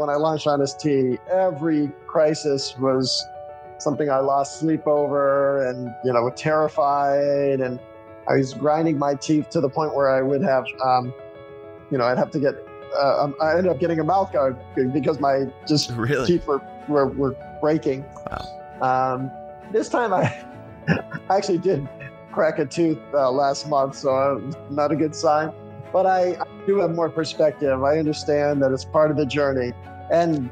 when I launched Honest Tea, every crisis was something I lost sleep over and, you know, terrified. And I was grinding my teeth to the point where I would have, um, you know, I'd have to get, uh, um, I ended up getting a mouth guard because my just really? teeth were, were, were breaking. Wow. Um, this time I, I actually did crack a tooth uh, last month, so uh, not a good sign. But I, I do have more perspective. I understand that it's part of the journey, and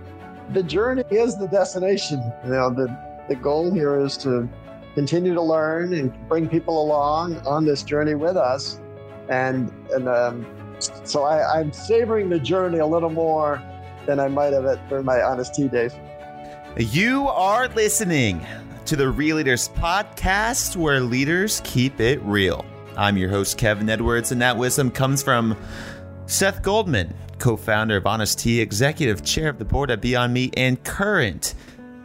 the journey is the destination. You know, the the goal here is to continue to learn and bring people along on this journey with us, and and um, so I, I'm savoring the journey a little more than I might have it during my Honest Tea days. You are listening to the Real Leaders podcast, where leaders keep it real. I'm your host, Kevin Edwards, and that wisdom comes from Seth Goldman, co founder of Honest Tea, executive chair of the board at Beyond Meat, and current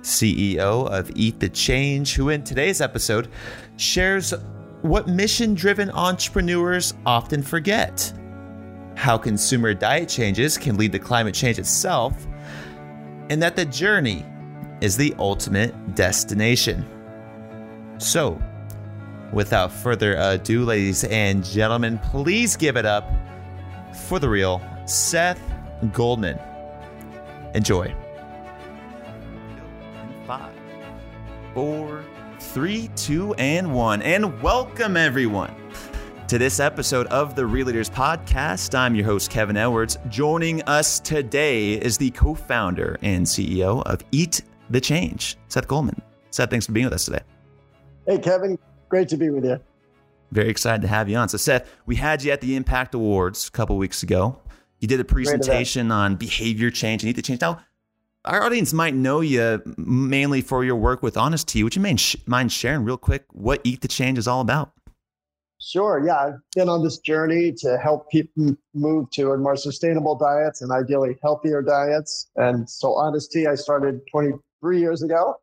CEO of Eat the Change, who in today's episode shares what mission driven entrepreneurs often forget how consumer diet changes can lead to climate change itself, and that the journey is the ultimate destination. So, without further ado, ladies and gentlemen, please give it up for the real Seth Goldman. Enjoy. Five, four, three, two, and one. And welcome, everyone, to this episode of the Real Leaders Podcast. I'm your host, Kevin Edwards. Joining us today is the co founder and CEO of Eat the Change, Seth Goldman. Seth, thanks for being with us today. Hey, Kevin. Great to be with you. Very excited to have you on. So, Seth, we had you at the Impact Awards a couple weeks ago. You did a presentation on behavior change and eat the change. Now, our audience might know you mainly for your work with Honest Tea. Would you mind, mind sharing real quick what Eat the Change is all about? Sure. Yeah, I've been on this journey to help people move to a more sustainable diets and ideally healthier diets. And so, Honest Tea, I started 23 years ago.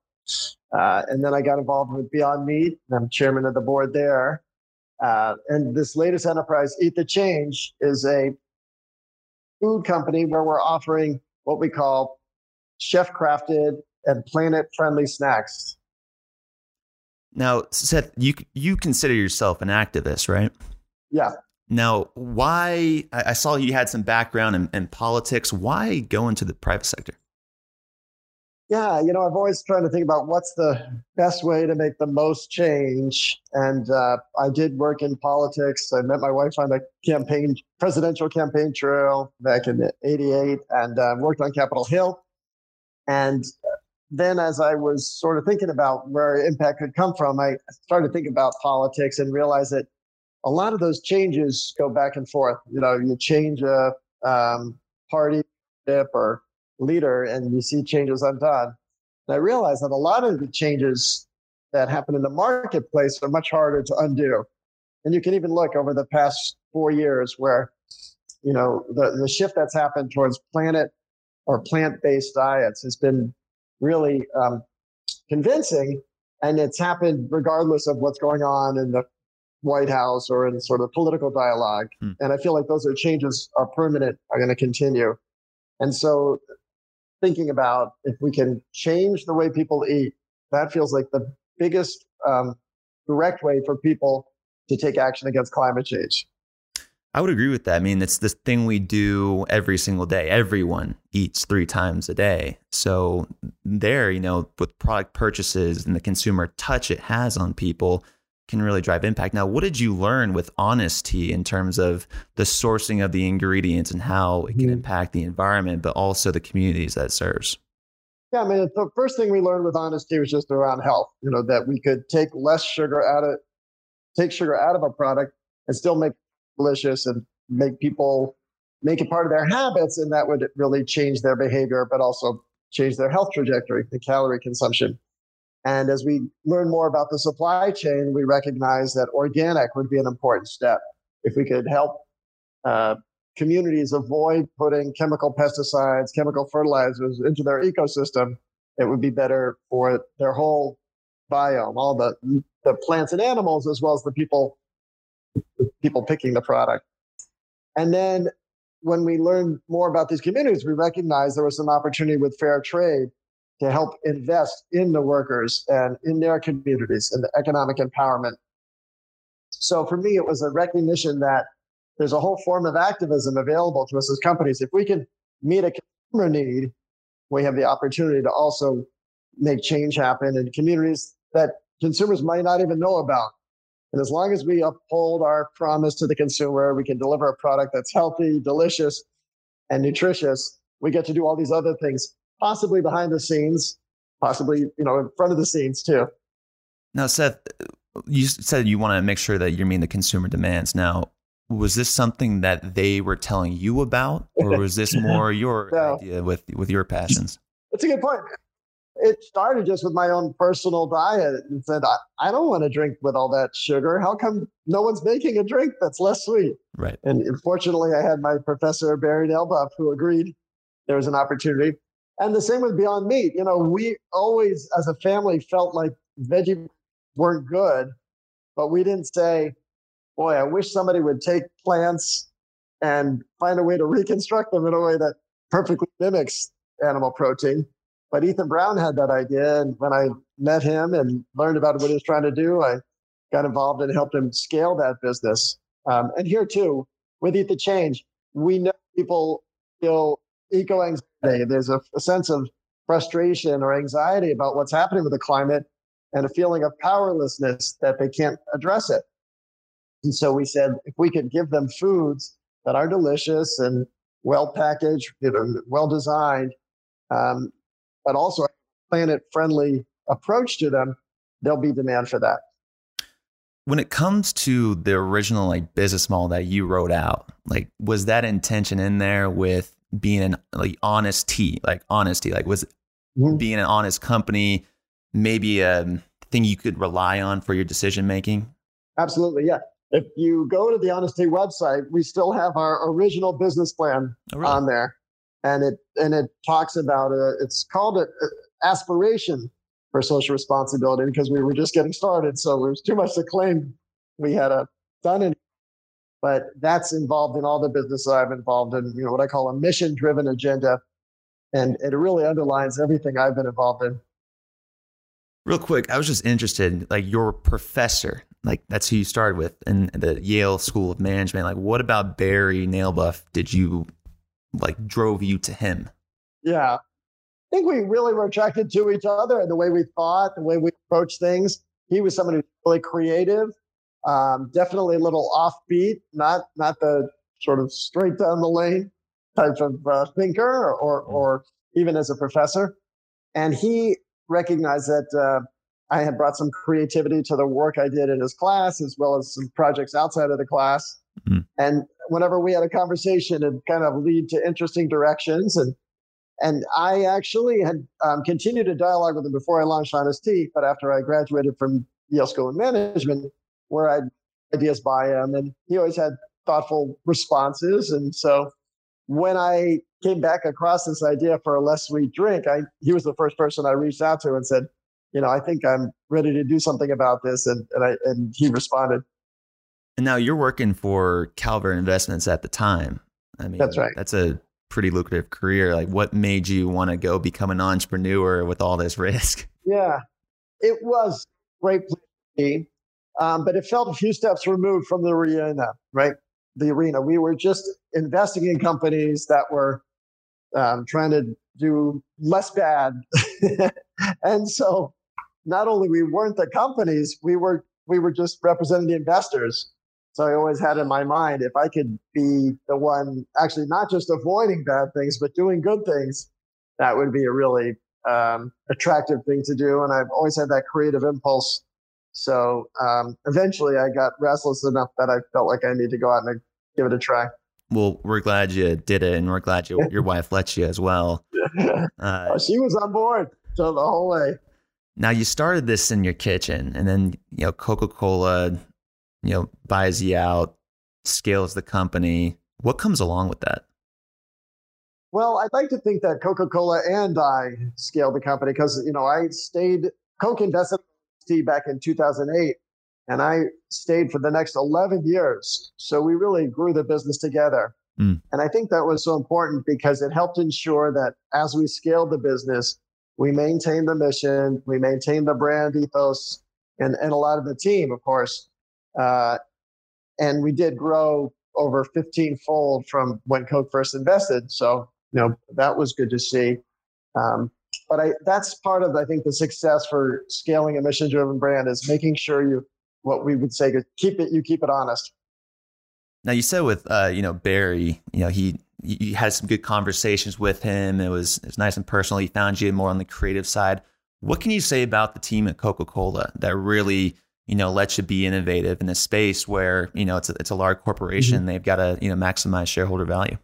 Uh, and then I got involved with Beyond Meat, and I'm chairman of the board there. Uh, and this latest enterprise, Eat the Change, is a food company where we're offering what we call chef crafted and planet friendly snacks. Now, Seth, you you consider yourself an activist, right? Yeah. Now, why? I saw you had some background in, in politics. Why go into the private sector? Yeah, you know, I've always trying to think about what's the best way to make the most change. And uh, I did work in politics. I met my wife on the campaign, presidential campaign trail back in '88, and uh, worked on Capitol Hill. And then, as I was sort of thinking about where impact could come from, I started thinking about politics and realized that a lot of those changes go back and forth. You know, you change a um, party or leader and you see changes undone. And I realized that a lot of the changes that happen in the marketplace are much harder to undo. And you can even look over the past four years where, you know, the, the shift that's happened towards planet or plant-based diets has been really um, convincing. And it's happened regardless of what's going on in the White House or in sort of political dialogue. Hmm. And I feel like those are changes are permanent, are going to continue. And so thinking about if we can change the way people eat, that feels like the biggest um, direct way for people to take action against climate change. I would agree with that. I mean, it's this thing we do every single day. Everyone eats three times a day. So, there, you know, with product purchases and the consumer touch it has on people, can really drive impact. Now, what did you learn with Honest Tea in terms of the sourcing of the ingredients and how it can mm-hmm. impact the environment, but also the communities that it serves? Yeah, I mean, the first thing we learned with Honest Tea was just around health. You know, that we could take less sugar out of take sugar out of a product and still make it delicious and make people make it part of their habits, and that would really change their behavior, but also change their health trajectory, the calorie consumption. And as we learn more about the supply chain, we recognize that organic would be an important step. If we could help uh, communities avoid putting chemical pesticides, chemical fertilizers into their ecosystem, it would be better for their whole biome, all the, the plants and animals, as well as the people, people picking the product. And then when we learned more about these communities, we recognized there was an opportunity with fair trade to help invest in the workers and in their communities and the economic empowerment. So for me, it was a recognition that there's a whole form of activism available to us as companies. If we can meet a consumer need, we have the opportunity to also make change happen in communities that consumers might not even know about. And as long as we uphold our promise to the consumer, we can deliver a product that's healthy, delicious, and nutritious. We get to do all these other things, possibly behind the scenes, possibly, you know, in front of the scenes too. Now, Seth, you said you want to make sure that you're meeting the consumer demands. Now, was this something that they were telling you about, or was this more your no. idea with with your passions? That's a good point it started just with my own personal diet and said, I, I don't want to drink with all that sugar. How come no one's making a drink that's less sweet? Right. And fortunately, I had my professor, Barry Nalebuff, who agreed there was an opportunity. And the same with Beyond Meat. You know, we always, as a family, felt like veggie weren't good, but we didn't say, boy, I wish somebody would take plants and find a way to reconstruct them in a way that perfectly mimics animal protein. But Ethan Brown had that idea. And when I met him and learned about what he was trying to do, I got involved and helped him scale that business. Um, and here too, with Eat the Change, we know people feel eco anxiety. There's a, a sense of frustration or anxiety about what's happening with the climate and a feeling of powerlessness that they can't address it. And so we said if we could give them foods that are delicious and well packaged, you know, well designed, um, but also a planet friendly approach to them, there'll be demand for that. When it comes to the original like business model that you wrote out, like was that intention in there with being an like honesty, like honesty, like was mm-hmm. being an honest company maybe a thing you could rely on for your decision making? Absolutely, yeah. If you go to the Honest Tea website, we still have our original business plan oh, really? on there and it and it talks about a, it's called an aspiration for social responsibility because we were just getting started, so there was too much to claim we had a done it. But that's involved in all the business I've involved in, you know, what I call a mission-driven agenda, and it really underlines everything I've been involved in. Real quick, I was just interested, like your professor, like that's who you started with in the Yale School of Management. Like, what about Barry Nalebuff did you like drove you to him? Yeah. I think we really were attracted to each other and the way we thought, the way we approached things. He was someone who's really creative, um, definitely a little offbeat, not not the sort of straight down the lane type of uh, thinker or, mm. or even as a professor. And he recognized that uh, I had brought some creativity to the work I did in his class, as well as some projects outside of the class. Mm. And whenever we had a conversation, it kind of lead to interesting directions. And and I actually had um, continued a dialogue with him before I launched Honest Tea, but after I graduated from Yale School of Management, where I had ideas by him, and he always had thoughtful responses. And so when I came back across this idea for a less sweet drink, I he was the first person I reached out to and said, you know, I think I'm ready to do something about this. And and I and he responded. And now you're working for Calvert Investments at the time. I mean, that's right. That's a pretty lucrative career. Like, what made you want to go become an entrepreneur with all this risk? Yeah, it was great um, but it felt a few steps removed from the arena, right? The arena. We were just investing in companies that were um, trying to do less bad, and so not only we weren't the companies, we were we were just representing the investors so I always had in my mind if I could be the one actually not just avoiding bad things, but doing good things, that would be a really um, attractive thing to do. And I've always had that creative impulse. So um, eventually I got restless enough that I felt like I need to go out and give it a try. Well, we're glad you did it, and we're glad you, your wife let you as well. Uh, she was on board so the whole way. Now you started this in your kitchen, and then you know Coca Cola you know, buys you out, scales the company. What comes along with that? Well, I'd like to think that Coca Cola and I scaled the company because, you know, I stayed, Coke invested in back in 2008, and I stayed for the next 11 years. So we really grew the business together. Mm. And I think that was so important because it helped ensure that as we scaled the business, we maintained the mission, we maintained the brand ethos, and, and a lot of the team, of course. Uh, and we did grow over 15 fold from when Coke first invested. So, you know, that was good to see. Um, but I, that's part of, I think, the success for scaling a mission driven brand is making sure you, what we would say, keep it, you keep it honest. Now you said with, uh, you know, Barry, you know, he, you had some good conversations with him. It was, it was nice and personal. He found you more on the creative side. What can you say about the team at Coca-Cola that really, you know, lets you be innovative in a space where, you know, it's a, it's a large corporation. Mm-hmm. They've got to, you know, maximize shareholder value.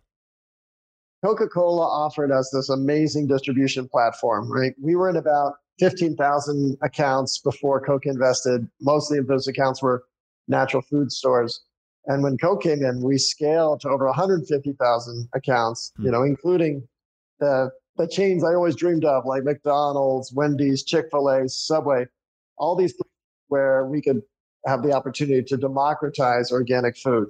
Coca Cola offered us this amazing distribution platform, right? We were in about 15,000 accounts before Coke invested. Mostly of those accounts were natural food stores. And when Coke came in, we scaled to over 150,000 accounts, mm-hmm. you know, including the, the chains I always dreamed of, like McDonald's, Wendy's, Chick fil A, Subway, all these places where we could have the opportunity to democratize organic food.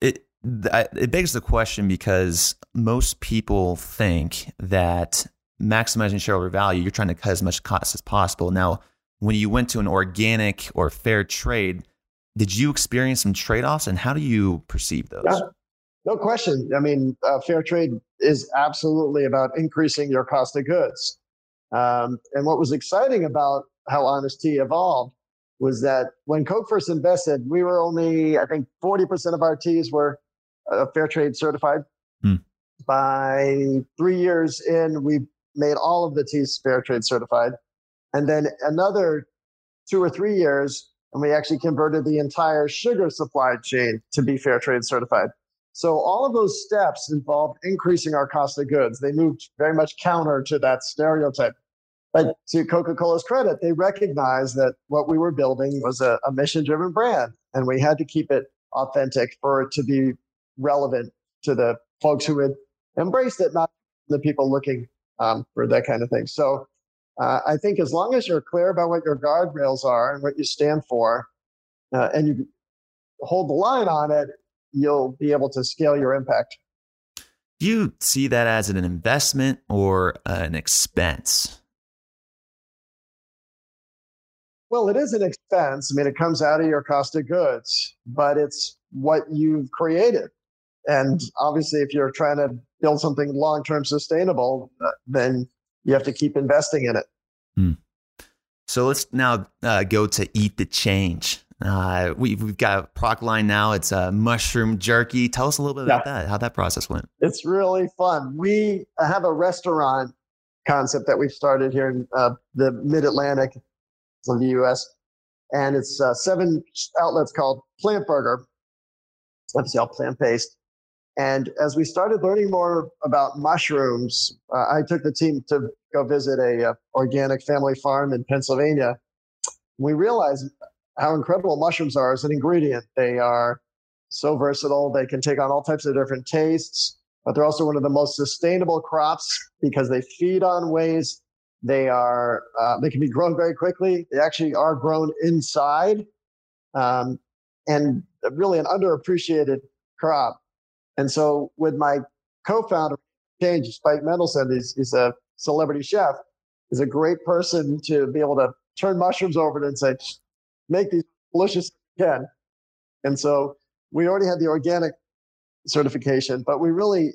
It, it begs the question because most people think that maximizing shareholder value, you're trying to cut as much cost as possible. Now, when you went to an organic or fair trade, did you experience some trade offs and how do you perceive those? Yeah, no question. I mean, uh, fair trade is absolutely about increasing your cost of goods. Um, and what was exciting about how Honest Tea evolved was that when Coke first invested, we were only, I think, 40% of our teas were uh, fair trade certified. Hmm. By three years in, we made all of the teas fair trade certified. And then another two or three years, and we actually converted the entire sugar supply chain to be fair trade certified. So all of those steps involved increasing our cost of goods. They moved very much counter to that stereotype. But to Coca Cola's credit, they recognized that what we were building was a, a mission driven brand, and we had to keep it authentic for it to be relevant to the folks who had embraced it, not the people looking um, for that kind of thing. So uh, I think as long as you're clear about what your guardrails are and what you stand for, uh, and you hold the line on it, you'll be able to scale your impact. Do you see that as an investment or an expense? Well, it is an expense. I mean, it comes out of your cost of goods, but it's what you've created. And obviously, if you're trying to build something long term sustainable, uh, then you have to keep investing in it. Hmm. So let's now uh, go to Eat the Change. Uh, we, have got a product line now. It's a mushroom jerky. Tell us a little bit about yeah. that, how that process went. It's really fun. We have a restaurant concept that we've started here in uh, the mid Atlantic of the US. And it's uh, seven outlets called Plant Burger. Let's see, all plant based. And as we started learning more about mushrooms, uh, I took the team to go visit a uh, organic family farm in Pennsylvania. We realized how incredible mushrooms are as an ingredient. They are so versatile. They can take on all types of different tastes, but they're also one of the most sustainable crops because they feed on ways they are uh, they can be grown very quickly. They actually are grown inside, um, and really an underappreciated crop. And so with my co-founder, Change Spike Mendelsohn, he's, he's a celebrity chef, is a great person to be able to turn mushrooms over and say, make these delicious again. And so we already had the organic certification, but we really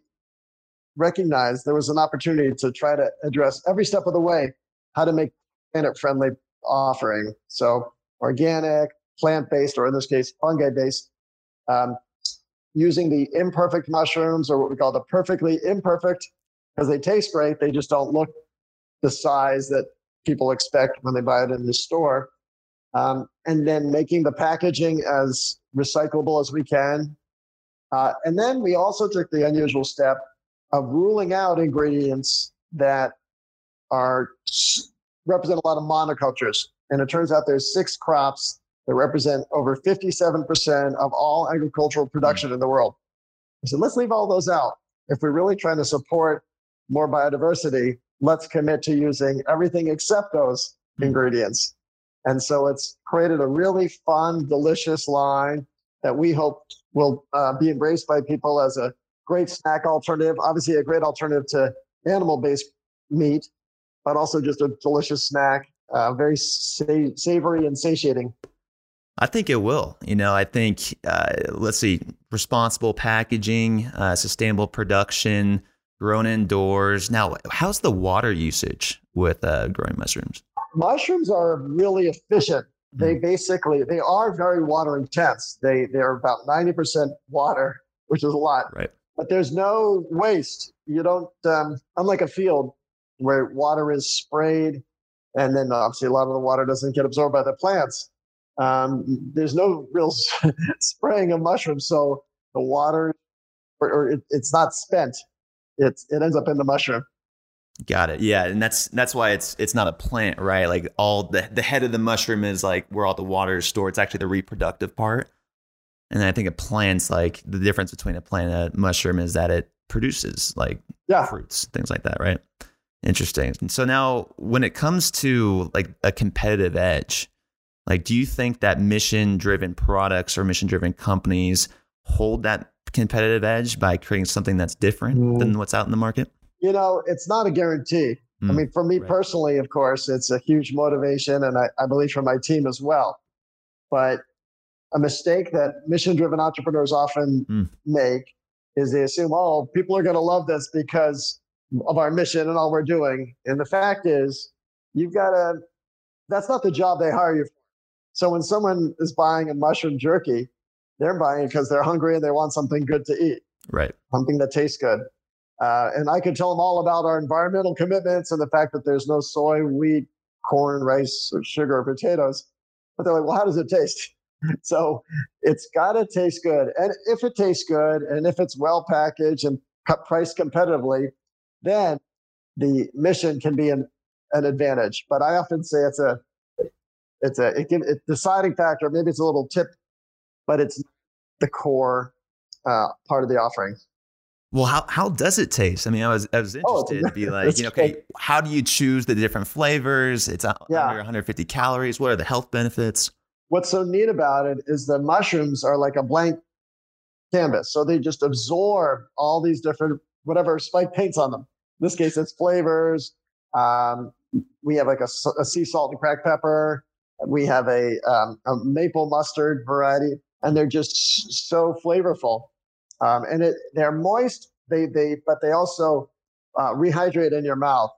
recognized there was an opportunity to try to address every step of the way how to make planet friendly offering. So organic, plant based, or in this case, fungi based, um, using the imperfect mushrooms or what we call the perfectly imperfect because they taste great. They just don't look the size that people expect when they buy it in the store. Um, and then making the packaging as recyclable as we can. Uh, and then we also took the unusual step of ruling out ingredients that are represent a lot of monocultures. And it turns out there's six crops that represent over 57% of all agricultural production mm. in the world. I said, let's leave all those out. If we're really trying to support more biodiversity, let's commit to using everything except those mm. ingredients. And so it's created a really fun, delicious line that we hope will uh, be embraced by people as a great snack alternative. Obviously, a great alternative to animal based meat, but also just a delicious snack, uh, very sa- savory and satiating. I think it will. You know, I think, uh, let's see, responsible packaging, uh, sustainable production, grown indoors. Now, how's the water usage with uh, growing mushrooms? Mushrooms are really efficient. They hmm. basically they are very water intense. They they're about ninety percent water, which is a lot. Right. But there's no waste. You don't um, unlike a field where water is sprayed, and then obviously a lot of the water doesn't get absorbed by the plants um, there's no real spraying of mushrooms, so the water or, or it, it's not spent. It's it ends up in the mushroom. Got it. Yeah, and that's that's why it's it's not a plant, right? Like all the the head of the mushroom is like where all the water is stored. It's actually the reproductive part. And I think a plant's like the difference between a plant and a mushroom is that it produces like yeah. fruits, things like that, right? Interesting. And so now when it comes to like a competitive edge, like, do you think that mission driven products or mission driven companies hold that competitive edge by creating something that's different mm. than what's out in the market? You know, it's not a guarantee. Mm. I mean, for me right. personally, of course, it's a huge motivation, and I, I believe for my team as well. But a mistake that mission driven entrepreneurs often mm. make is they assume, oh, people are going to love this because of our mission and all we're doing. And the fact is, you've got to, that's not the job they hire you for. So when someone is buying a mushroom jerky, they're buying it because they're hungry and they want something good to eat. Right. Something that tastes good. Uh, and I could tell them all about our environmental commitments and the fact that there's no soy, wheat, corn, rice, or sugar, or potatoes. But they're like, well, how does it taste? so it's got to taste good. And if it tastes good and if it's well packaged and priced competitively, then the mission can be an, an advantage. But I often say it's a it's a it it's deciding factor. Maybe it's a little tip, but it's the core uh, part of the offering. Well, how how does it taste? I mean, I was I was oh, interested oh, to be like, you know, okay, how do you choose the different flavors? It's yeah. under 150 calories. What are the health benefits? What's so neat about it is the mushrooms are like a blank canvas, so they just absorb all these different whatever spike paints on them. In this case, it's flavors. Um, we have like a, a sea salt and cracked pepper. We have a, um, a maple mustard variety, and they're just so flavorful. Um, and it, they're moist, they, they, but they also uh, rehydrate in your mouth.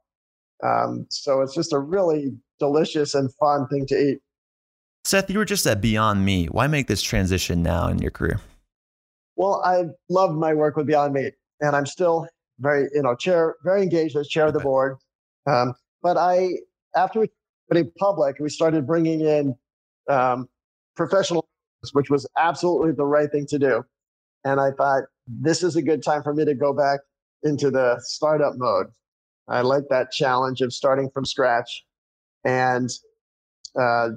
Um, so it's just a really delicious and fun thing to eat. Seth, you were just at Beyond Meat. Why make this transition now in your career? Well, I love my work with Beyond Meat, and I'm still very, you know, chair, very engaged as chair of the board. Um, but I, after we pretty public, we started bringing in um, professional, which was absolutely the right thing to do. And I thought this is a good time for me to go back into the startup mode. I like that challenge of starting from scratch, and uh,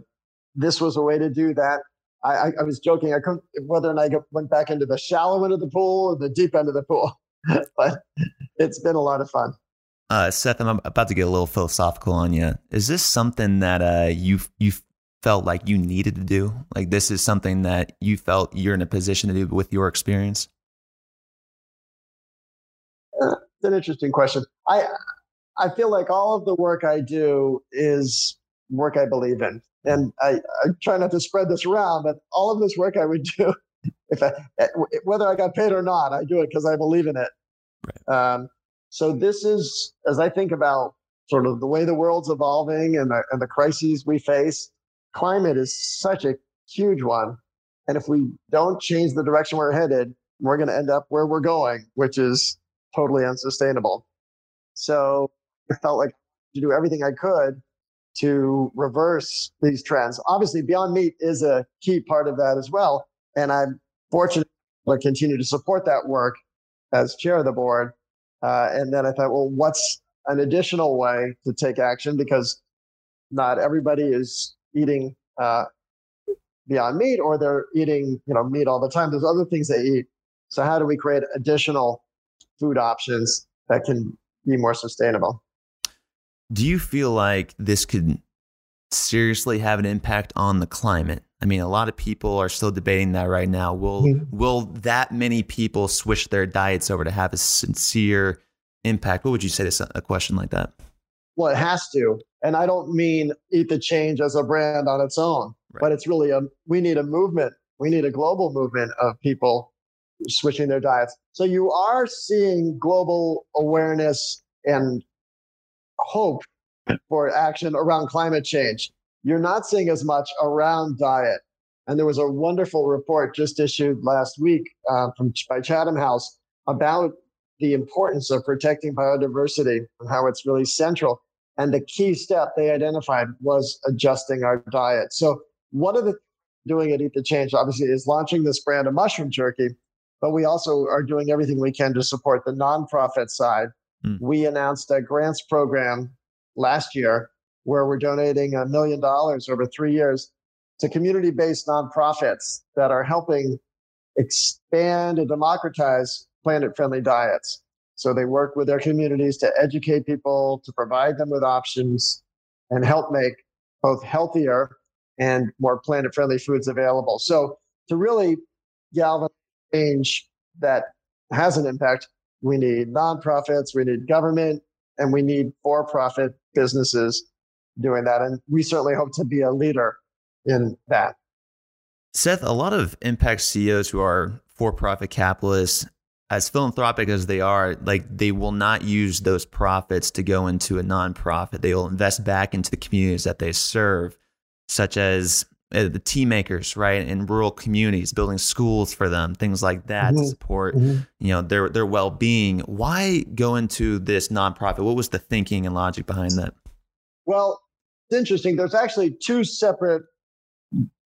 this was a way to do that. I, I, I was joking. I couldn't whether or not I went back into the shallow end of the pool or the deep end of the pool, but it's been a lot of fun. Uh, Seth, I'm about to get a little philosophical on you. Is this something that uh, you you felt like you needed to do? Like this is something that you felt you're in a position to do with your experience? Uh, it's an interesting question. I I feel like all of the work I do is work I believe in, and I, I try not to spread this around. But all of this work I would do, if I, whether I got paid or not, I do it because I believe in it. Right. Um, so this is, as I think about sort of the way the world's evolving and the, and the crises we face, climate is such a huge one. And if we don't change the direction we're headed, we're going to end up where we're going, which is totally unsustainable. So I felt like to do everything I could to reverse these trends. Obviously, Beyond Meat is a key part of that as well. And I'm fortunate to continue to support that work as chair of the board. Uh, and then I thought, well, what's an additional way to take action? Because not everybody is eating uh, beyond meat or they're eating you know meat all the time. There's other things they eat. So how do we create additional food options that can be more sustainable? Do you feel like this could seriously have an impact on the climate? I mean, a lot of people are still debating that right now. Will mm-hmm. will that many people switch their diets over to have a sincere impact? What would you say to a question like that? Well, it has to, and I don't mean Eat the Change as a brand on its own, right. but it's really a we need a movement. We need a global movement of people switching their diets. So you are seeing global awareness and hope for action around climate change. You're not seeing as much around diet. And there was a wonderful report just issued last week uh, from by Chatham House about the importance of protecting biodiversity and how it's really central. And the key step they identified was adjusting our diet. So one of the doing at Eat the Change obviously is launching this brand of mushroom jerky, but we also are doing everything we can to support the nonprofit side. Mm. We announced a grants program last year where we're donating a million dollars over three years to community based nonprofits that are helping expand and democratize planet friendly diets. So they work with their communities to educate people, to provide them with options, and help make both healthier and more planet friendly foods available. So to really galvanize change that has an impact, we need nonprofits, we need government, and we need for profit businesses doing that. And we certainly hope to be a leader in that. Seth, a lot of impact CEOs who are for profit capitalists, as philanthropic as they are, like they will not use those profits to go into a nonprofit. They will invest back into the communities that they serve, such as uh, the tea makers, right, in rural communities, building schools for them, things like that mm-hmm. to support, mm-hmm. you know, their their well being. Why go into this nonprofit? What was the thinking and logic behind that? Well, it's interesting. There's actually two separate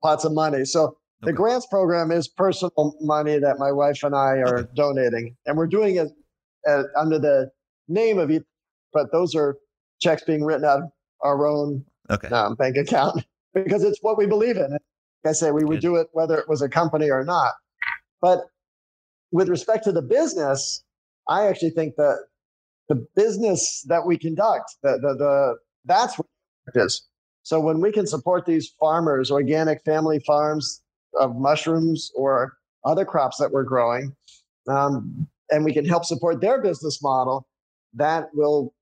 pots of money. So okay. the grants program is personal money that my wife and I are okay. donating, and we're doing it uh, under the name of each. But those are checks being written out of our own okay. um, bank account because it's what we believe in. Like I say, we would do it whether it was a company or not. But with respect to the business, I actually think that the business that we conduct, the the, the that's what is. So when we can support these farmers, organic family farms of mushrooms or other crops that we're growing, um, and we can help support their business model, that will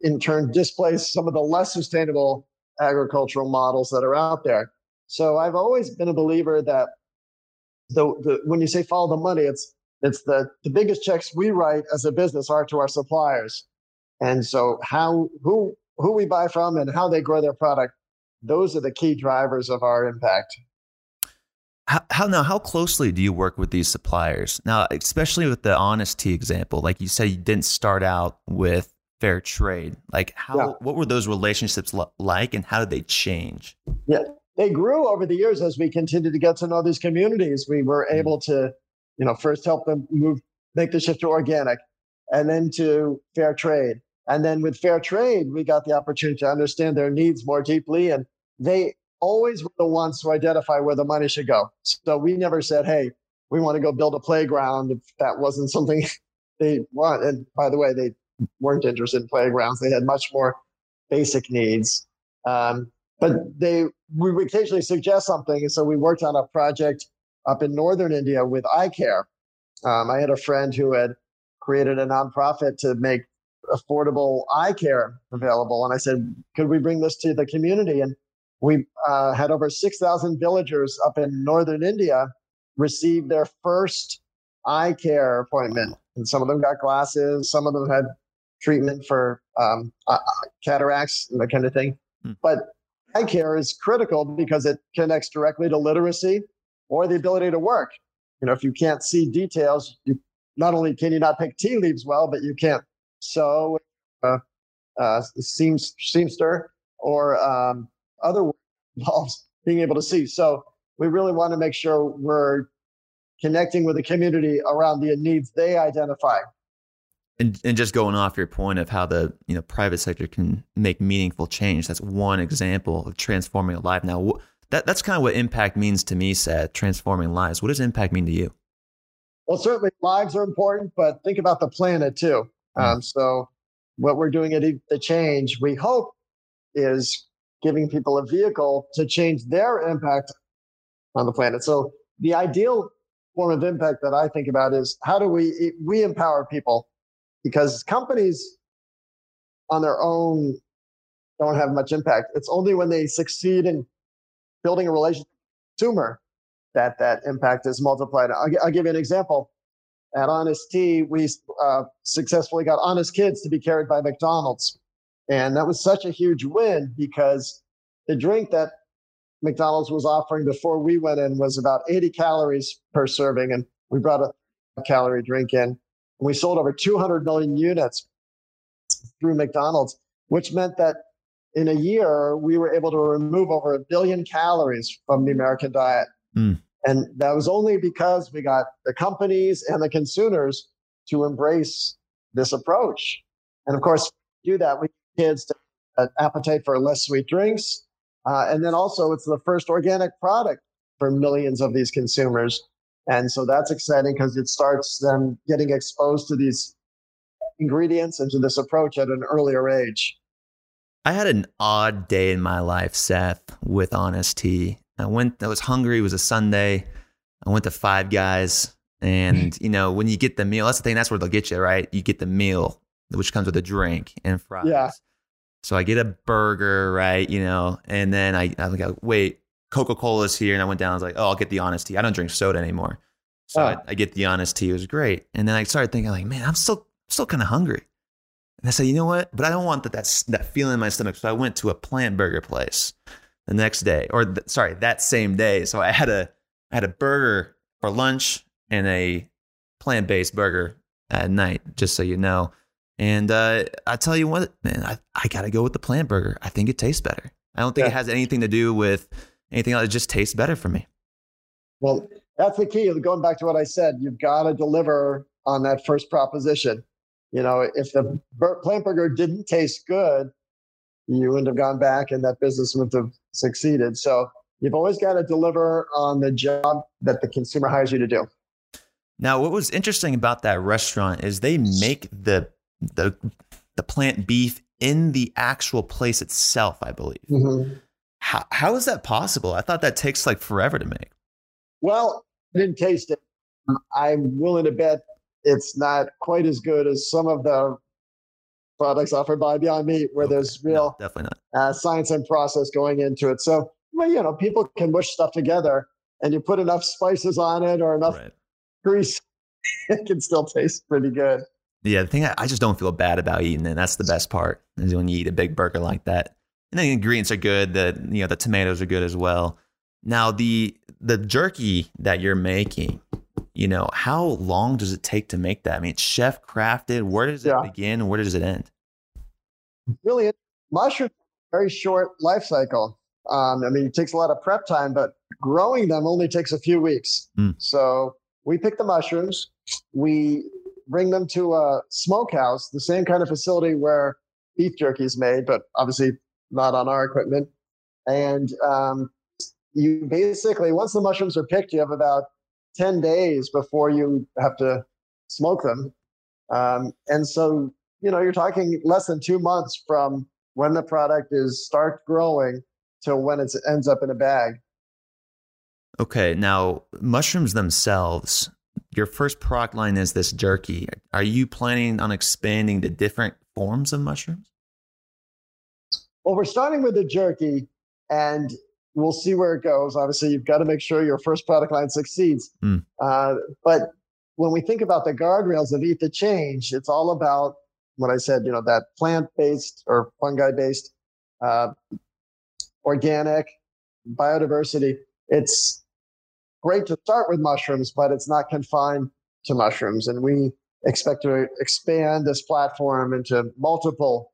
in turn displace some of the less sustainable agricultural models that are out there. So I've always been a believer that the, the when you say follow the money, it's it's the the biggest checks we write as a business are to our suppliers. And so how who who we buy from and how they grow their product those are the key drivers of our impact. How, how, now? How closely do you work with these suppliers now, especially with the Honest Tea example? Like you said, you didn't start out with fair trade. Like how? Yeah. What were those relationships like, and how did they change? Yeah, they grew over the years as we continued to get to know these communities. We were mm-hmm. able to, you know, first help them move, make the shift to organic, and then to fair trade, and then with fair trade, we got the opportunity to understand their needs more deeply. And they always were the ones to identify where the money should go. So we never said, hey, we want to go build a playground if that wasn't something they want. And by the way, they weren't interested in playgrounds. They had much more basic needs. Um, but they we would occasionally suggest something. And so we worked on a project up in northern India with eye care. Um, I had a friend who had created a nonprofit to make affordable eye care available. And I said, could we bring this to the community? And we uh, had over 6,000 villagers up in northern India receive their first eye care appointment. And some of them got glasses, some of them had treatment for um, uh, cataracts and that kind of thing. Hmm. But eye care is critical because it connects directly to literacy or the ability to work. You know, if you can't see details, you not only can you not pick tea leaves well, but you can't sew, uh, uh, seams, seamster, or um, other involves being able to see. So we really want to make sure we're connecting with the community around the needs they identify. And, and just going off your point of how the you know private sector can make meaningful change, that's one example of transforming a life. Now, that that's kind of what impact means to me. Seth, transforming lives. What does impact mean to you? Well, certainly lives are important, but think about the planet too. Hmm. Um, so, what we're doing at the change, we hope, is giving people a vehicle to change their impact on the planet. So the ideal form of impact that I think about is how do we we empower people because companies on their own don't have much impact. It's only when they succeed in building a relationship with the consumer that that impact is multiplied. I'll, I'll give you an example. At Honest Tea, we uh, successfully got Honest Kids to be carried by McDonald's. And that was such a huge win because the drink that McDonald's was offering before we went in was about 80 calories per serving. And we brought a, calorie drink in. And we sold over 200 million units through McDonald's, which meant that in a year, we were able to remove over a billion calories from the American diet. Mm. And that was only because we got the companies and the consumers to embrace this approach. And of course, do that, we kids to uh, appetite for less sweet drinks. Uh, and then also, it's the first organic product for millions of these consumers. And so that's exciting because it starts them getting exposed to these ingredients and to this approach at an earlier age. I had an odd day in my life, Seth, with Honest Tea. I went, I was hungry. It was a Sunday. I went to Five Guys. And, you know, when you get the meal, that's the thing, that's where they'll get you, right? You get the meal, which comes with a drink and fries. Yeah. So I get a burger, right? You know, and then I, I like, wait, Coca Cola's here. And I went down, I was like, oh, I'll get the Honest Tea. I don't drink soda anymore. So oh. I, I, get the Honest Tea. It was great. And then I started thinking, like, man, I'm still, still kind of hungry. And I said, you know what? But I don't want that, that, that feeling in my stomach. So I went to a plant burger place the next day, or th- sorry, that same day. So I had a I had a burger for lunch and a plant based burger at night, just so you know. And uh, I tell you what, man, I, I got to go with the plant burger. I think it tastes better. I don't think yeah. it has anything to do with anything else. It just tastes better for me. Well, that's the key. Going back to what I said, you've got to deliver on that first proposition. You know, if the plant burger didn't taste good, you wouldn't have gone back and that business wouldn't have succeeded. So you've always got to deliver on the job that the consumer hires you to do. Now, what was interesting about that restaurant is they make the the the plant beef in the actual place itself, I believe. Mm-hmm. How how is that possible? I thought that takes like forever to make. Well, I didn't taste it. I'm willing to bet it's not quite as good as some of the products offered by Beyond Meat, where okay. there's real no, definitely not uh, science and process going into it. So, well, you know, people can mush stuff together, and you put enough spices on it or enough right. grease, it can still taste pretty good. Yeah, the thing I, I just don't feel bad about eating and That's the best part is when you eat a big burger like that. And the ingredients are good. The you know the tomatoes are good as well. Now the the jerky that you're making, you know, how long does it take to make that? I mean, chef crafted. Where does it yeah. begin? Where does it end? Really, mushroom very short life cycle. Um, I mean, it takes a lot of prep time, but growing them only takes a few weeks. Mm. So we pick the mushrooms, we bring them to a smokehouse, the same kind of facility where beef jerky is made, but obviously not on our equipment. And um, you basically, once the mushrooms are picked, you have about 10 days before you have to smoke them. Um, and so, you know, you're talking less than two months from when the product is start growing till when it ends up in a bag. Okay. Now, mushrooms themselves, your first product line is this jerky. Are you planning on expanding to different forms of mushrooms? Well, we're starting with the jerky, and we'll see where it goes. Obviously, you've got to make sure your first product line succeeds. Mm. Uh, but when we think about the guardrails of Eat the Change, it's all about what I said, you know, that plant based or fungi based, uh, organic, biodiversity. It's great to start with mushrooms, but it's not confined to mushrooms. And we expect to expand this platform into multiple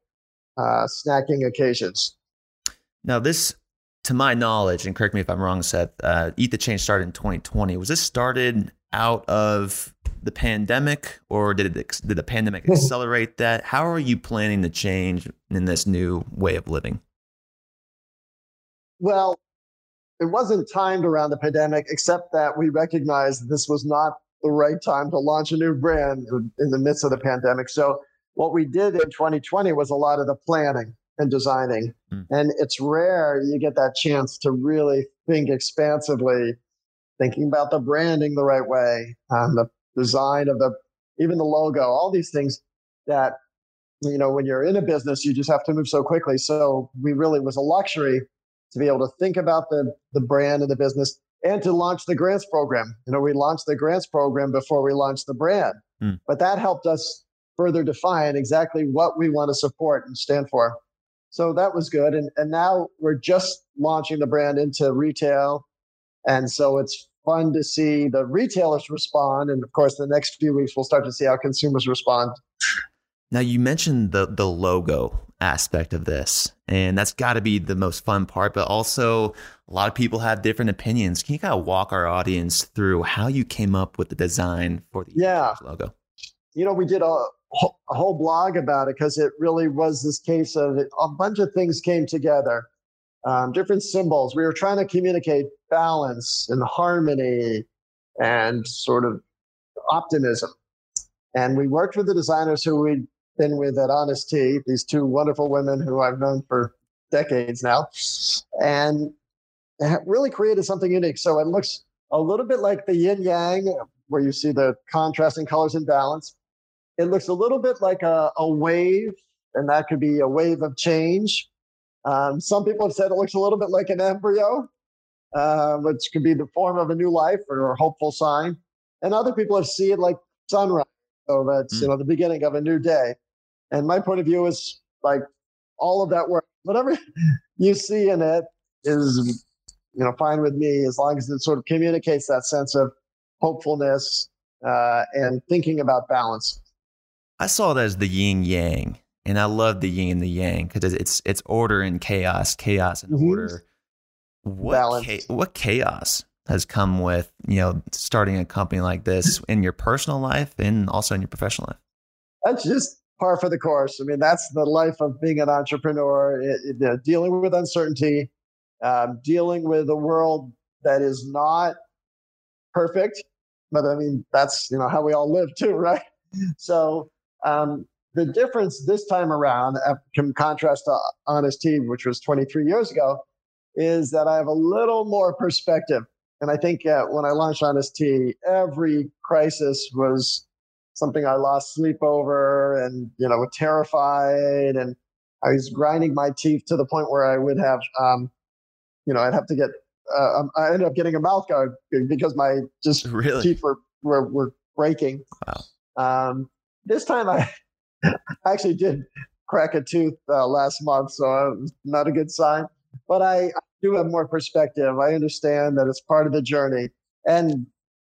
uh, snacking occasions. Now, this to my knowledge, and correct me if I'm wrong, Seth, uh, Eat the Change started in 2020. Was this started out of the pandemic, or did it did the pandemic accelerate that? How are you planning to change in this new way of living? Well, it wasn't timed around the pandemic, except that we recognized this was not the right time to launch a new brand in the midst of the pandemic. So what we did in 2020 was a lot of the planning and designing. Mm. And it's rare you get that chance to really think expansively thinking about the branding the right way, um, the design of the even the logo, all these things that you know when you're in a business you just have to move so quickly. So we really was a luxury to be able to think about the the brand and the business and to launch the grants program. You know, we launched the grants program before we launched the brand, mm. but that helped us further define exactly what we want to support and stand for. So that was good. And, and now we're just launching the brand into retail. And so it's fun to see the retailers respond. And of course, the next few weeks, we'll start to see how consumers respond. Now, you mentioned the, the logo aspect of this, and that's got to be the most fun part, but also a lot of people have different opinions. Can you kind of walk our audience through how you came up with the design for the yeah. logo? You know, we did a, a whole blog about it because it really was this case of a bunch of things came together um, different symbols. We were trying to communicate balance and harmony and sort of optimism. And we worked with the designers who we'd been with at Honest Tea, these two wonderful women who I've known for decades now, and really created something unique. So it looks a little bit like the yin yang, where you see the contrasting colors in balance. It looks a little bit like a, a wave, and that could be a wave of change um, some people have said it looks a little bit like an embryo, uh, which could be the form of a new life or a hopeful sign. And other people have seen it like sunrise. So that's mm. you know the beginning of a new day. And my point of view is like all of that work. Whatever you see in it is you know fine with me as long as it sort of communicates that sense of hopefulness uh, and thinking about balance. I saw it as the yin yang and I love the yin and the yang because it's it's order and chaos, chaos and mm-hmm. order. What cha- what chaos has come with you know starting a company like this in your personal life and also in your professional life? That's just par for the course. I mean, that's the life of being an entrepreneur. It, it, dealing with uncertainty, um, dealing with a world that is not perfect, but I mean that's you know how we all live too, right? So um, the difference this time around, in contrast to Honest Tea, which was 23 years ago, is that I have a little more perspective. And I think uh, when I launched Honest Tea, every crisis was something I lost sleep over and, you know, terrified. And I was grinding my teeth to the point where I would have, um, you know, I'd have to get, uh, um, I ended up getting a mouth guard because my just really? teeth were, were, were breaking. Wow. Um, this time I, actually did crack a tooth uh, last month, so not a good sign. But I, I do have more perspective. I understand that it's part of the journey, and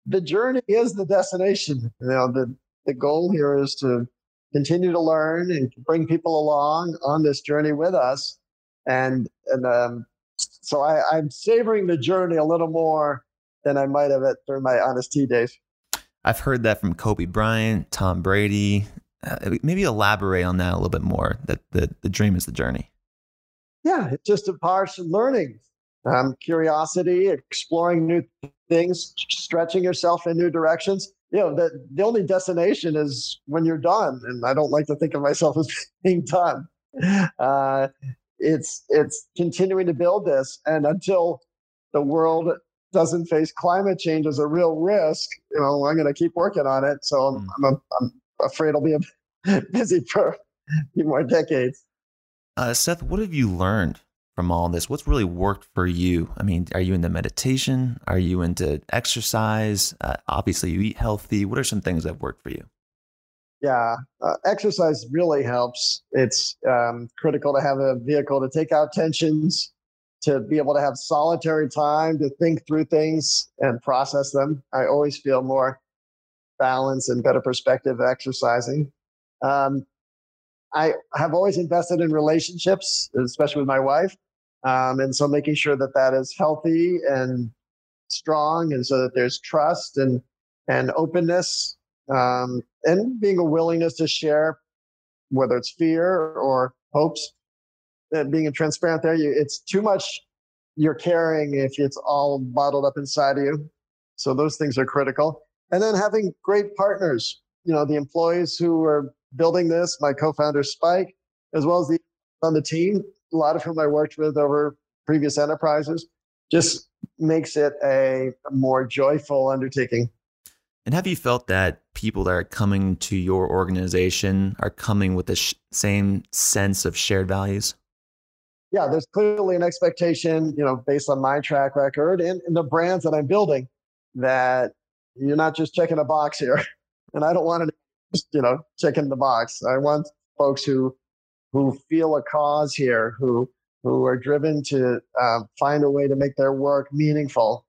the journey is the destination. You know, the the goal here is to continue to learn and bring people along on this journey with us. And and um, so I, I'm savoring the journey a little more than I might have it during my Honest Tea days. I've heard that from Kobe Bryant, Tom Brady, uh, maybe elaborate on that a little bit more. That the the dream is the journey. Yeah, it just imparts learning, um, curiosity, exploring new things, stretching yourself in new directions. You know, the the only destination is when you're done, and I don't like to think of myself as being done. Uh, it's it's continuing to build this, and until the world doesn't face climate change as a real risk, you know, I'm going to keep working on it. So mm. I'm, I'm, I'm afraid I'll be a busy for a few more decades. Uh, Seth, what have you learned from all this? What's really worked for you? I mean, are you into meditation? Are you into exercise? Uh, obviously, you eat healthy. What are some things that worked for you? Yeah, uh, exercise really helps. It's um, critical to have a vehicle to take out tensions, to be able to have solitary time to think through things and process them. I always feel more balance and better perspective exercising. Um, I have always invested in relationships, especially with my wife. Um, and so making sure that that is healthy and strong and so that there's trust and, and openness um, and being a willingness to share, whether it's fear or hopes, Uh, being transparent there. You, it's too much you're carrying if it's all bottled up inside of you. So those things are critical. And then having great partners, you know, the employees who are building this, my co-founder Spike, as well as the on the team, a lot of whom I worked with over previous enterprises, just makes it a more joyful undertaking. And have you felt that people that are coming to your organization are coming with the sh- same sense of shared values? Yeah, there's clearly an expectation, you know, based on my track record and, and the brands that I'm building, that you're not just checking a box here. And I don't want to, you know, checking the box. I want folks who who feel a cause here, who who are driven to um, find a way to make their work meaningful.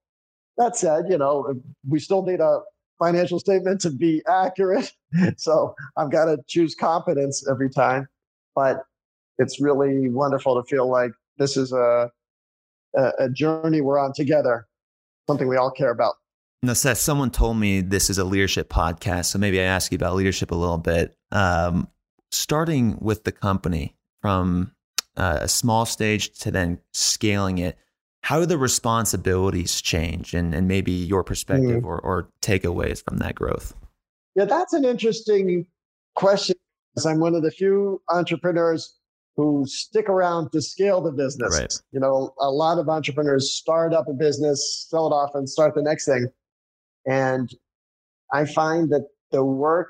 That said, you know, we still need a financial statement to be accurate. so I've got to choose competence every time. But it's really wonderful to feel like this is a, a, a journey we're on together, something we all care about. Now, Seth, someone told me this is a leadership podcast, so maybe I ask you about leadership a little bit. Um, starting with the company from uh, a small stage to then scaling it, how do the responsibilities change and, and maybe your perspective mm. or, or takeaways from that growth? Yeah, that's an interesting question. I'm one of the few entrepreneurs who stick around to scale the business. Right. You know, a lot of entrepreneurs start up a business, sell it off, and start the next thing. And I find that the work,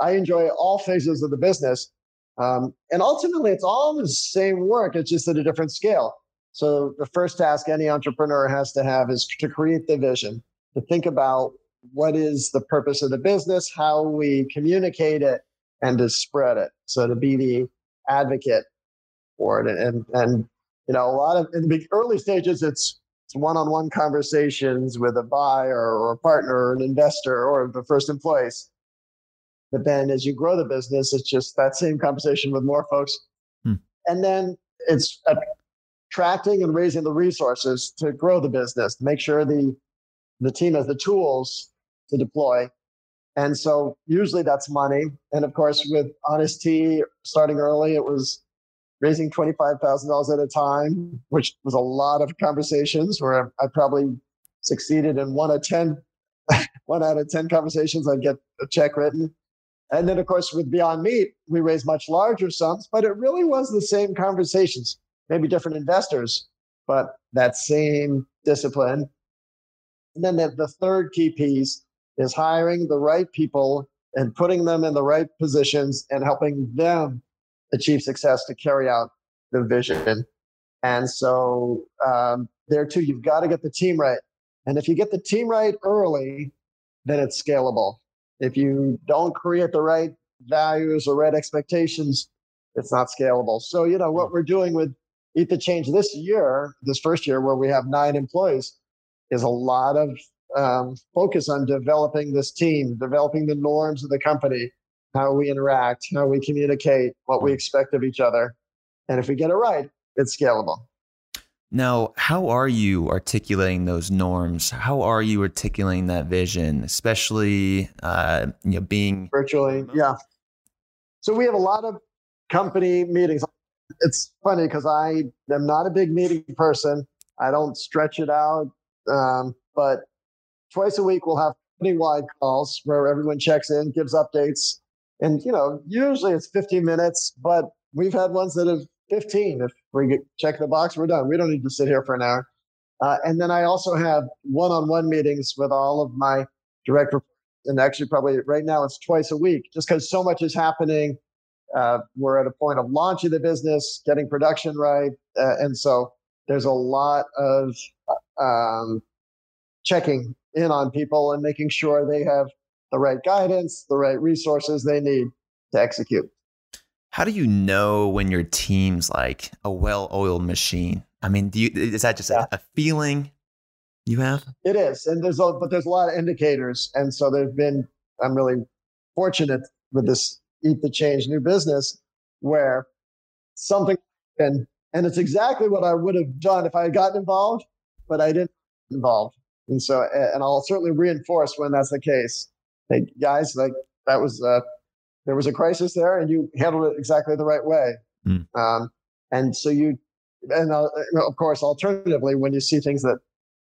I enjoy all phases of the business. Um, and ultimately, it's all the same work, it's just at a different scale. So, the first task any entrepreneur has to have is to create the vision, to think about what is the purpose of the business, how we communicate it, and to spread it. So, to be the advocate for it. And, and you know, a lot of in the early stages, it's it's one-on-one conversations with a buyer or a partner or an investor or the first employees. But then as you grow the business, it's just that same conversation with more folks. Hmm. And then it's attracting and raising the resources to grow the business, to make sure the the team has the tools to deploy. And so usually that's money. And of course, with Honest Tea starting early, it was raising $25,000 at a time, which was a lot of conversations where I probably succeeded in one of 10, one out of 10 conversations, I'd get a check written. And then, of course, with Beyond Meat, we raised much larger sums, but it really was the same conversations, maybe different investors, but that same discipline. And then the, the third key piece is hiring the right people and putting them in the right positions and helping them achieve success to carry out the vision. And so um, there too, you've got to get the team right. And if you get the team right early, then it's scalable. If you don't create the right values or right expectations, it's not scalable. So, you know, what we're doing with Eat the Change this year, this first year where we have nine employees, is a lot of um, focus on developing this team, developing the norms of the company, how we interact, how we communicate, what we expect of each other. And if we get it right, it's scalable. Now, how are you articulating those norms? How are you articulating that vision, especially uh, you know being virtually? Yeah. So we have a lot of company meetings. It's funny because I am not a big meeting person. I don't stretch it out, um, but twice a week we'll have company-wide calls where everyone checks in, gives updates, and, you know, usually it's 15 minutes, but we've had ones that have 15. If we get, check the box, we're done. We don't need to sit here for an hour. Uh, and then I also have one on one meetings with all of my direct reports. And actually, probably right now it's twice a week just because so much is happening. Uh, we're at a point of launching the business, getting production right. Uh, and so there's a lot of uh, um, checking in on people and making sure they have the right guidance, the right resources they need to execute. How do you know when your team's like a well-oiled machine? I mean, do you is that just yeah. a, a, feeling you have? It is, and there's a, but there's a lot of indicators, and so there've been. I'm really fortunate with this Eat the Change new business where something and and it's exactly what I would have done if I had gotten involved, but I didn't involved, and so and I'll certainly reinforce when that's the case hey guys, like that was uh, there was a crisis there, and you handled it exactly the right way. Mm. Um, and so you, and uh, of course, alternatively, when you see things that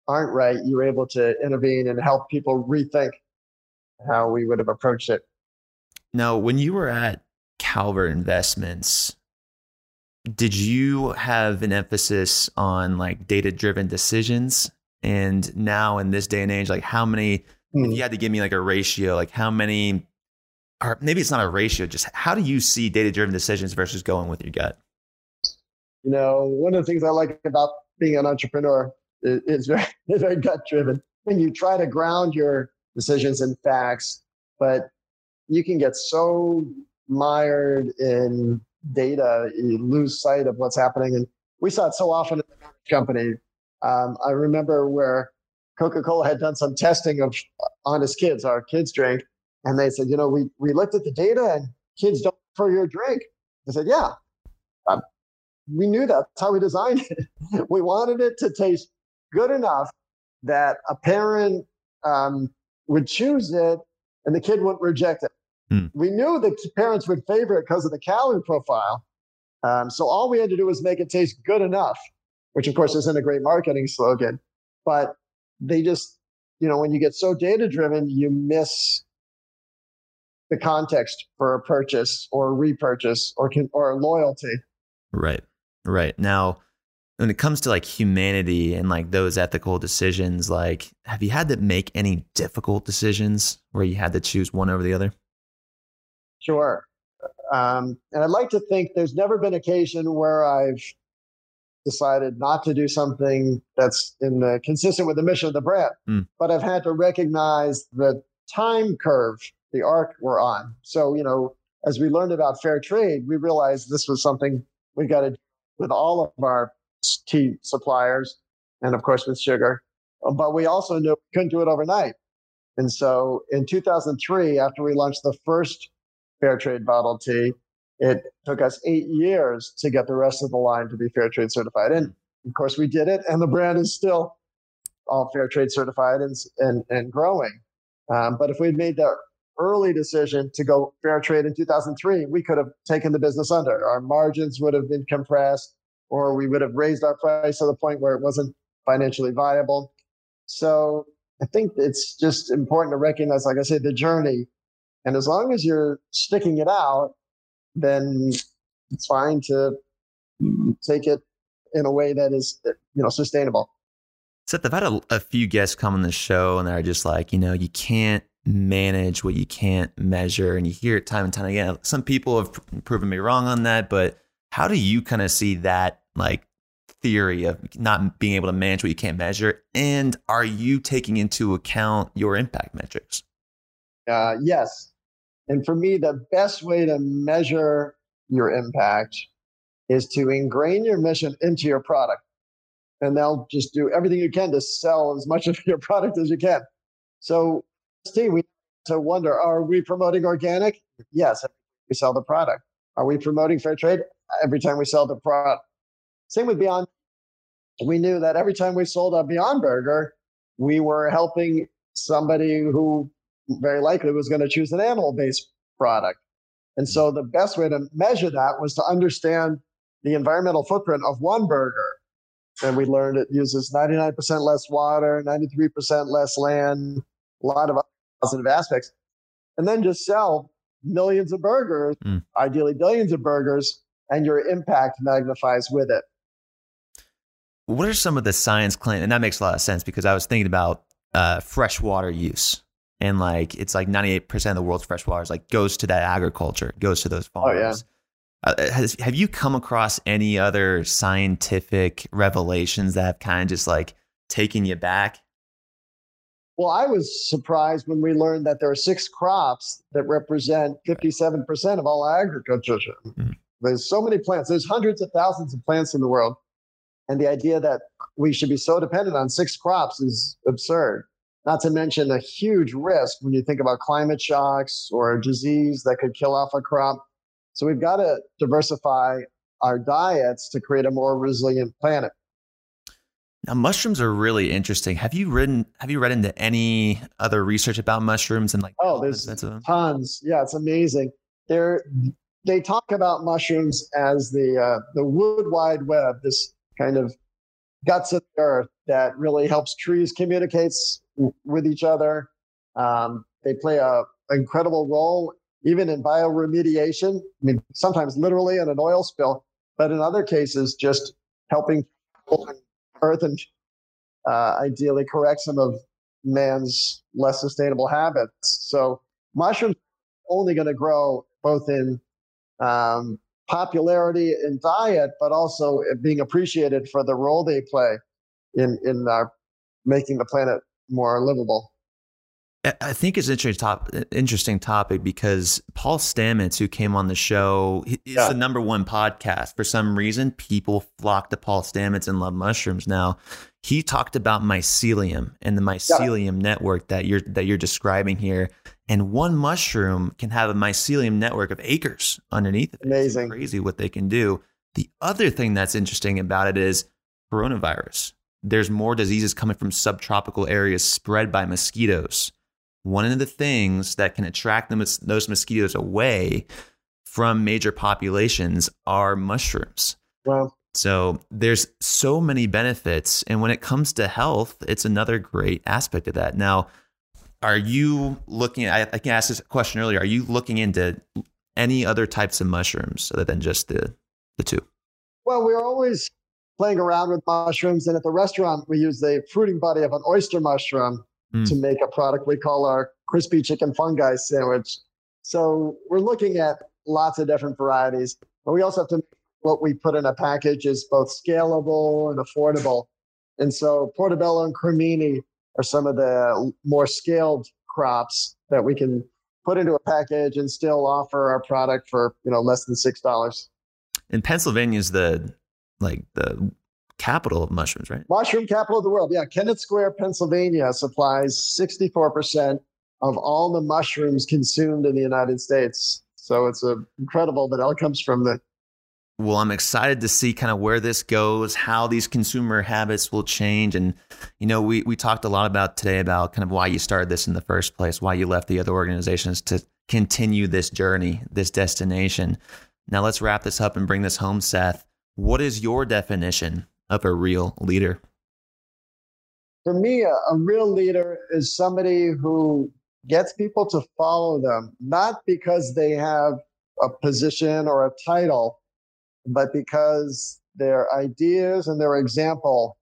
aren't right, you're able to intervene and help people rethink how we would have approached it. Now, when you were at Calvert Investments, did you have an emphasis on like data driven decisions And now in this day and age, like how many, Hmm. if you had to give me like a ratio, like how many, or maybe it's not a ratio, just how do you see data driven decisions versus going with your gut? You know, one of the things I like about being an entrepreneur is, is very, very gut driven. When you try to ground your decisions in facts, but you can get so mired in data, you lose sight of what's happening. And we saw it so often in the company. Um, I remember where Coca-Cola had done some testing of honest kids, our kids drink, and they said, you know, we we looked at the data and kids don't prefer your drink. I said, yeah, um, we knew that. That's how we designed it. we wanted it to taste good enough that a parent um, would choose it and the kid wouldn't reject it. Hmm. We knew the parents would favor it because of the calorie profile. Um, so all we had to do was make it taste good enough, which of course isn't a great marketing slogan, but they just, you know, when you get so data driven, you miss the context for a purchase or repurchase or con- or loyalty. Right. Right. Now, when it comes to like humanity and like those ethical decisions, like have you had to make any difficult decisions where you had to choose one over the other? Sure. Um, and I'd like to think there's never been occasion where I've decided not to do something that's in the consistent with the mission of the brand. Mm. But I've had to recognize the time curve, the arc we're on. So, you know, as we learned about fair trade, we realized this was something we got to do with all of our tea suppliers and of course with sugar. But we also knew we couldn't do it overnight. And so in 2003, after we launched the first fair trade bottled tea, it took us eight years to get the rest of the line to be fair trade certified. And of course, we did it, and the brand is still all fair trade certified and, and, and growing. Um, but if we'd made the early decision to go fair trade in 2003, we could have taken the business under. Our margins would have been compressed, or we would have raised our price to the point where it wasn't financially viable. So I think it's just important to recognize, like I said, the journey. And as long as you're sticking it out, then it's fine to take it in a way that is, you know, sustainable. Seth, I've had a, a few guests come on the show and they're just like, you know, you can't manage what you can't measure. And you hear it time and time again. Some people have proven me wrong on that, but how do you kind of see that like theory of not being able to manage what you can't measure? And are you taking into account your impact metrics? Uh, yes. And for me, the best way to measure your impact is to ingrain your mission into your product. And they'll just do everything you can to sell as much of your product as you can. So, Steve, we to wonder are we promoting organic? Yes, we sell the product. Are we promoting fair trade? Every time we sell the product. Same with Beyond. We knew that every time we sold a Beyond Burger, we were helping somebody who very likely was going to choose an animal based product. And so the best way to measure that was to understand the environmental footprint of one burger. And we learned it uses 99% less water, 93% less land, a lot of positive aspects. And then just sell millions of burgers, Mm. ideally billions of burgers, and your impact magnifies with it. What are some of the science claims? And that makes a lot of sense because I was thinking about uh, freshwater use. And like it's like 98% of the world's fresh water is like goes to that agriculture, goes to those farms. Oh, yeah. Uh, has, have you come across any other scientific revelations that have kind of just like taken you back? Well, I was surprised when we learned that there are six crops that represent 57% of all agriculture. Mhm. There's so many plants. There's hundreds of thousands of plants in the world. And the idea that we should be so dependent on six crops is absurd. Not to mention a huge risk when you think about climate shocks or a disease that could kill off a crop. So we've got to diversify our diets to create a more resilient planet. Now, mushrooms are really interesting. Have you written? Have you read into any other research about mushrooms and like? Oh, there's benefits of them? tons. Yeah, it's amazing. They're they talk about mushrooms as the uh, the wood wide web, this kind of guts of the earth that really helps trees communicates w- with each other. Um, they play a incredible role even in bioremediation. I mean, sometimes literally in an oil spill, but in other cases, just helping earth and uh, ideally correct some of man's less sustainable habits. So mushrooms only going to grow both in um, popularity in diet, but also being appreciated for the role they play in in uh, making the planet more livable. I think it's an interesting, top, interesting topic because Paul Stamets, who came on the show, is yeah. the number one podcast. For some reason, people flock to Paul Stamets and love mushrooms now. He talked about mycelium and the mycelium yeah. network that you're that you're describing here. And one mushroom can have a mycelium network of acres underneath it. Amazing. It's crazy what they can do. The other thing that's interesting about it is coronavirus. There's more diseases coming from subtropical areas spread by mosquitoes one of the things that can attract them, those mosquitoes away from major populations are mushrooms. Wow. So there's so many benefits. And when it comes to health, it's another great aspect of that. Now, are you looking at, I, can ask this question earlier, are you looking into any other types of mushrooms other than just the, the two? Well, we're always playing around with mushrooms. And at the restaurant, we use the fruiting body of an oyster mushroom mm. to make a product we call our crispy chicken fungi sandwich. So we're looking at lots of different varieties, but we also have to make what we put in a package is both scalable and affordable. And so portobello and cremini are some of the more scaled crops that we can put into a package and still offer our product for you know less than six dollars. And Pennsylvania is the like the capital of mushrooms, right? Mushroom capital of the world. Yeah. Kennett Square, Pennsylvania supplies 64% of all the mushrooms consumed in the United States. So it's a, incredible that all comes from the. Well, I'm excited to see kind of where this goes, how these consumer habits will change. And, you know, we, we talked a lot about today about kind of why you started this in the first place, why you left the other organizations to continue this journey, this destination. Now, let's wrap this up and bring this home, Seth. What is your definition of a real leader? For me, a, a real leader is somebody who gets people to follow them, not because they have a position or a title, but because their ideas and their example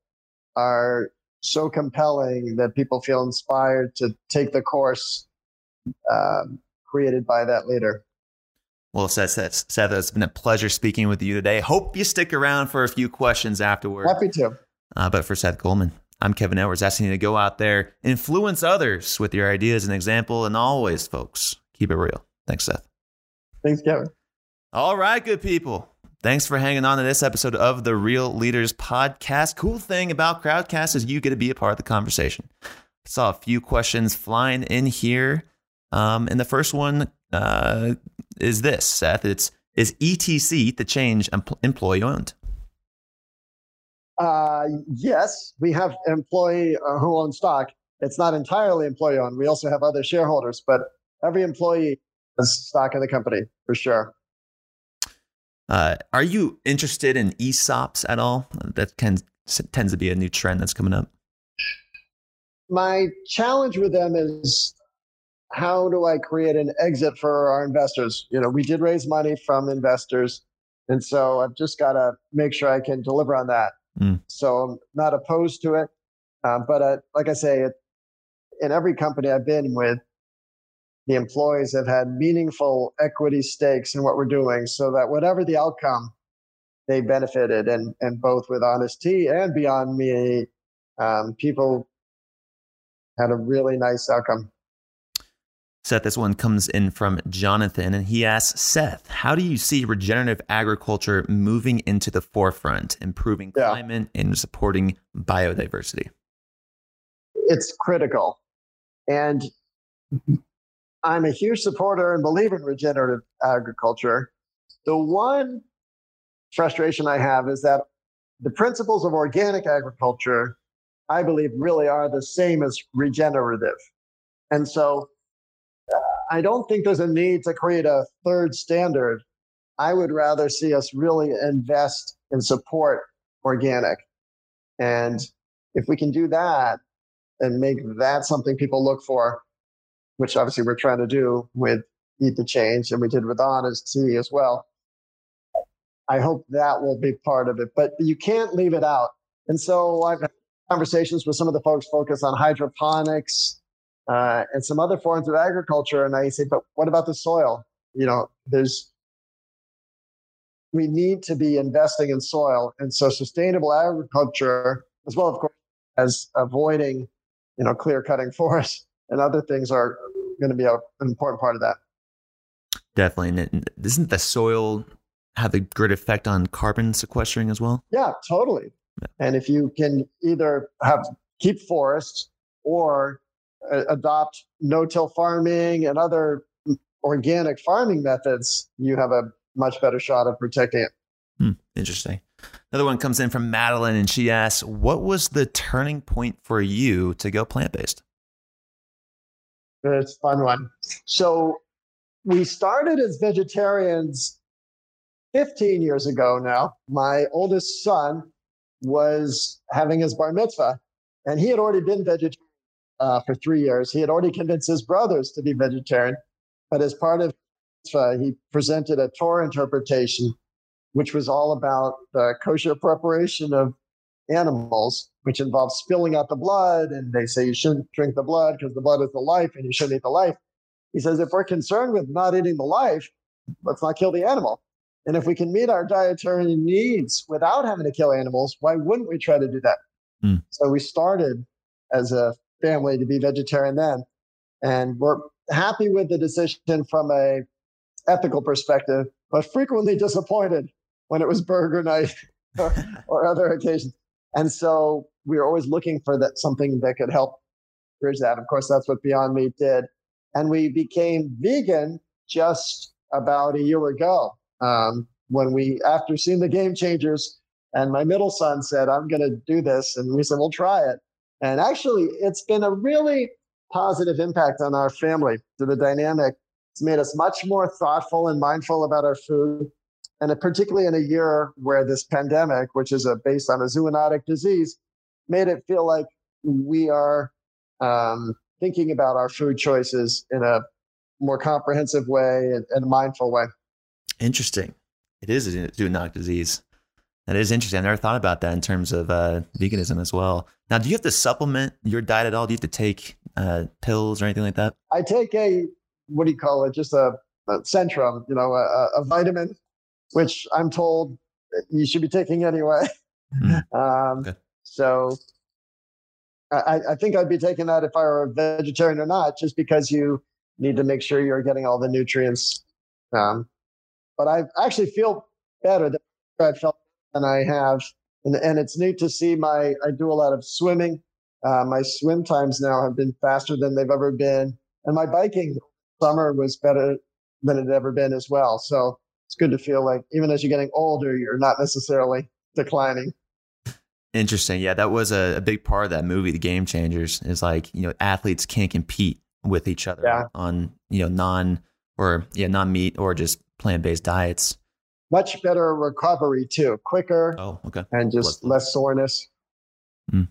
are so compelling that people feel inspired to take the course um, created by that leader. Well, Seth, Seth, Seth, it's been a pleasure speaking with you today. Hope you stick around for a few questions afterward. Happy to. Uh, but for Seth Goldman, I'm Kevin Edwards, asking you to go out there, influence others with your ideas and example, and always, folks, keep it real. Thanks, Seth. Thanks, Kevin. All right, good people. Thanks for hanging on to this episode of the Real Leaders Podcast. Cool thing about Crowdcast is you get to be a part of the conversation. I saw a few questions flying in here. Um, and the first one uh, is this, Seth. It's is ETC the change employee owned? Uh, yes, we have employee uh, who own stock. It's not entirely employee owned. We also have other shareholders, but every employee has stock in the company for sure. Uh, are you interested in ESOPs at all? That tends tends to be a new trend that's coming up. My challenge with them is how do I create an exit for our investors? You know, we did raise money from investors. And so I've just got to make sure I can deliver on that. Mm. So I'm not opposed to it. Um, but uh, like I say, it, in every company I've been with, the employees have had meaningful equity stakes in what we're doing so that whatever the outcome, they benefited. And, and both with Honest Tea and Beyond Meat, um, people had a really nice outcome. Seth, this one comes in from Jonathan, and he asks Seth, how do you see regenerative agriculture moving into the forefront, improving yeah. climate and supporting biodiversity? It's critical. And I'm a huge supporter and believer in regenerative agriculture. The one frustration I have is that the principles of organic agriculture, I believe, really are the same as regenerative. And so uh, I don't think there's a need to create a third standard. I would rather see us really invest and support organic. And if we can do that and make that something people look for, which obviously we're trying to do with Eat the Change and we did with Honest Tea as well. I hope that will be part of it, but you can't leave it out. And so I've had conversations with some of the folks focused on hydroponics uh, and some other forms of agriculture. And I say, but what about the soil? You know, there's we need to be investing in soil, and so sustainable agriculture, as well, of course, as avoiding, you know, clear cutting forests and other things are going to be a, an important part of that. Definitely. And doesn't the soil have a great effect on carbon sequestering as well? Yeah, totally. Yeah. And if you can either have keep forests or uh, adopt no-till farming and other organic farming methods, you have a much better shot of protecting it. Hmm, interesting. Another one comes in from Madeline, and she asks, "What was the turning point for you to go plant-based?" It's a fun one. So we started as vegetarians 15 years ago now. My oldest son was having his bar mitzvah, and he had already been vegetarian uh, for three years. He had already convinced his brothers to be vegetarian, but as part of mitzvah, he presented a Torah interpretation, which was all about the kosher preparation of animals, which involves spilling out the blood. And they say you shouldn't drink the blood because the blood is the life and you shouldn't eat the life. He says, if we're concerned with not eating the life, let's not kill the animal. And if we can meet our dietary needs without having to kill animals, why wouldn't we try to do that? Mm. So we started as a family to be vegetarian then. And we're happy with the decision from a ethical perspective, but frequently disappointed when it was burger night or, or other occasions. And so we were always looking for that something that could help bridge that. Of course, that's what Beyond Meat did. And we became vegan just about a year ago um, when we, after seeing the game changers, and my middle son said, I'm going to do this. And we said, we'll try it. And actually, it's been a really positive impact on our family the dynamic. It's made us much more thoughtful and mindful about our food and particularly in a year where this pandemic, which is a, based on a zoonotic disease, made it feel like we are um, thinking about our food choices in a more comprehensive way and, and mindful way. Interesting. It is a zoonotic disease. That is interesting. I never thought about that in terms of uh, veganism as well. Now, do you have to supplement your diet at all? Do you have to take uh, pills or anything like that? I take a what do you call it? Just a, a Centrum, you know, a, a vitamin which I'm told you should be taking anyway. Mm. um, okay. So I, I, think I'd be taking that if I were a vegetarian or not, just because you need to make sure you're getting all the nutrients. Um, but I actually feel better than I felt than I have. And, and it's neat to see my, I do a lot of swimming. Uh, my swim times now have been faster than they've ever been. And my biking summer was better than it had ever been as well. So it's good to feel like even as you're getting older, you're not necessarily declining. Interesting. Yeah, that was a, a big part of that movie, The Game Changers, is like, you know, athletes can't compete with each other yeah. on, you know, non or yeah, non meat or just plant based diets. Much better recovery too, quicker. Oh, okay. And just less, less soreness. Mm.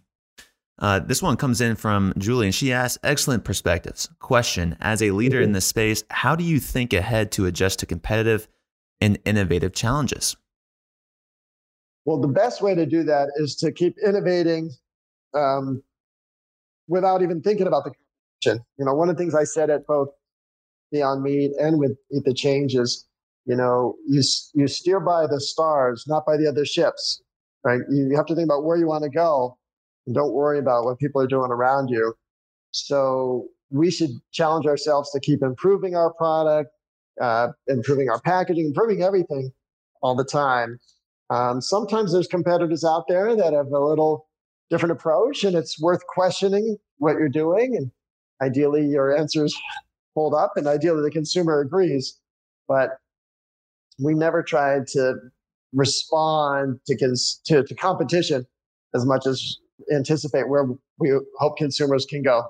Uh, this one comes in from Julie, and she asks, excellent perspectives. Question As a leader mm-hmm. in this space, how do you think ahead to adjust to competitive and innovative challenges? Well, the best way to do that is to keep innovating um, without even thinking about the competition. You know, one of the things I said at both Beyond Meat and with Eat the Change is, you know, you you steer by the stars, not by the other ships. Right? You have to think about where you want to go, and don't worry about what people are doing around you. So we should challenge ourselves to keep improving our product, uh, improving our packaging, improving everything all the time. Um, sometimes there's competitors out there that have a little different approach, and it's worth questioning what you're doing. And ideally, your answers hold up, and ideally, the consumer agrees. But we never tried to respond to, cons- to, to competition as much as anticipate where we hope consumers can go.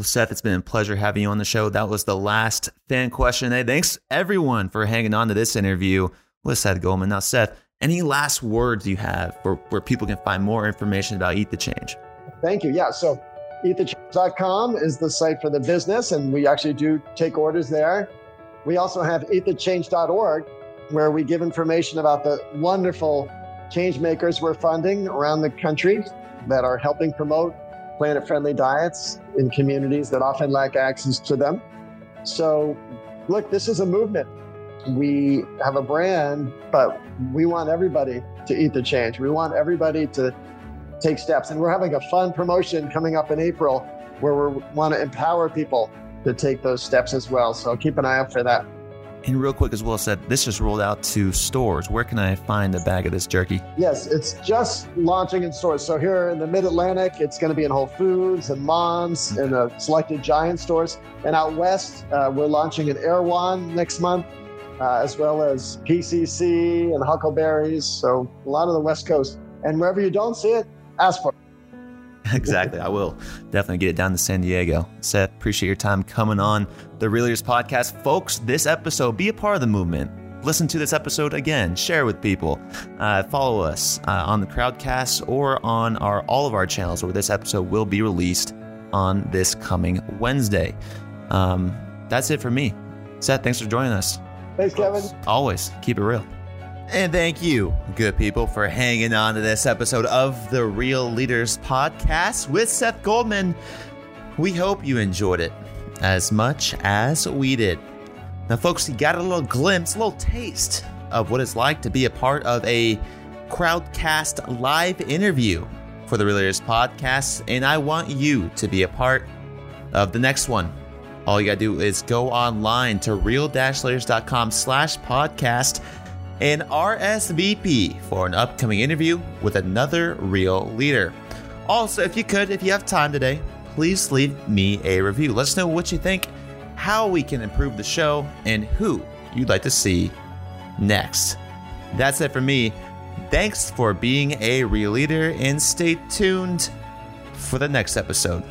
Seth, it's been a pleasure having you on the show. That was the last fan question. Hey, thanks everyone for hanging on to this interview with Seth Goldman. Now, Seth, any last words you have for where people can find more information about Eat the Change? Thank you. Yeah. So eatthechange.com is the site for the business, and we actually do take orders there. We also have eatthechange.org, where we give information about the wonderful change makers we're funding around the country that are helping promote planet friendly diets in communities that often lack access to them. So, look, this is a movement. We have a brand, but we want everybody to eat the change. We want everybody to take steps. And we're having a fun promotion coming up in April where we want to empower people to take those steps as well. So keep an eye out for that. And real quick as well, said this just rolled out to stores. Where can I find a bag of this jerky? Yes, it's just launching in stores. So here in the Mid Atlantic, it's going to be in Whole Foods and Moms and the selected Giant stores. And out west, uh, we're launching in Erewhon next month, uh, as well as PCC and Huckleberries. So a lot of the West Coast. And wherever you don't see it, ask for it. exactly. I will definitely get it down to San Diego. Seth, appreciate your time coming on the Real Leaders podcast. Folks, this episode, be a part of the movement. Listen to this episode again, share with people, uh, follow us uh, on the Crowdcast or on our all of our channels where this episode will be released on this coming Wednesday. Um, that's it for me. Seth, thanks for joining us. Thanks, Kevin. Always keep it real. And thank you, good people, for hanging on to this episode of the Real Leaders Podcast with Seth Goldman. We hope you enjoyed it as much as we did. Now, folks, you got a little glimpse, a little taste of what it's like to be a part of a Crowdcast live interview for the Real Leaders Podcast, and I want you to be a part of the next one. All you gotta do is go online to real-leaders.com slash podcast and RSVP for an upcoming interview with another real leader. Also, if you could, if you have time today, please leave me a review. Let us know what you think, how we can improve the show, and who you'd like to see next. That's it for me. Thanks for being a real leader and stay tuned for the next episode.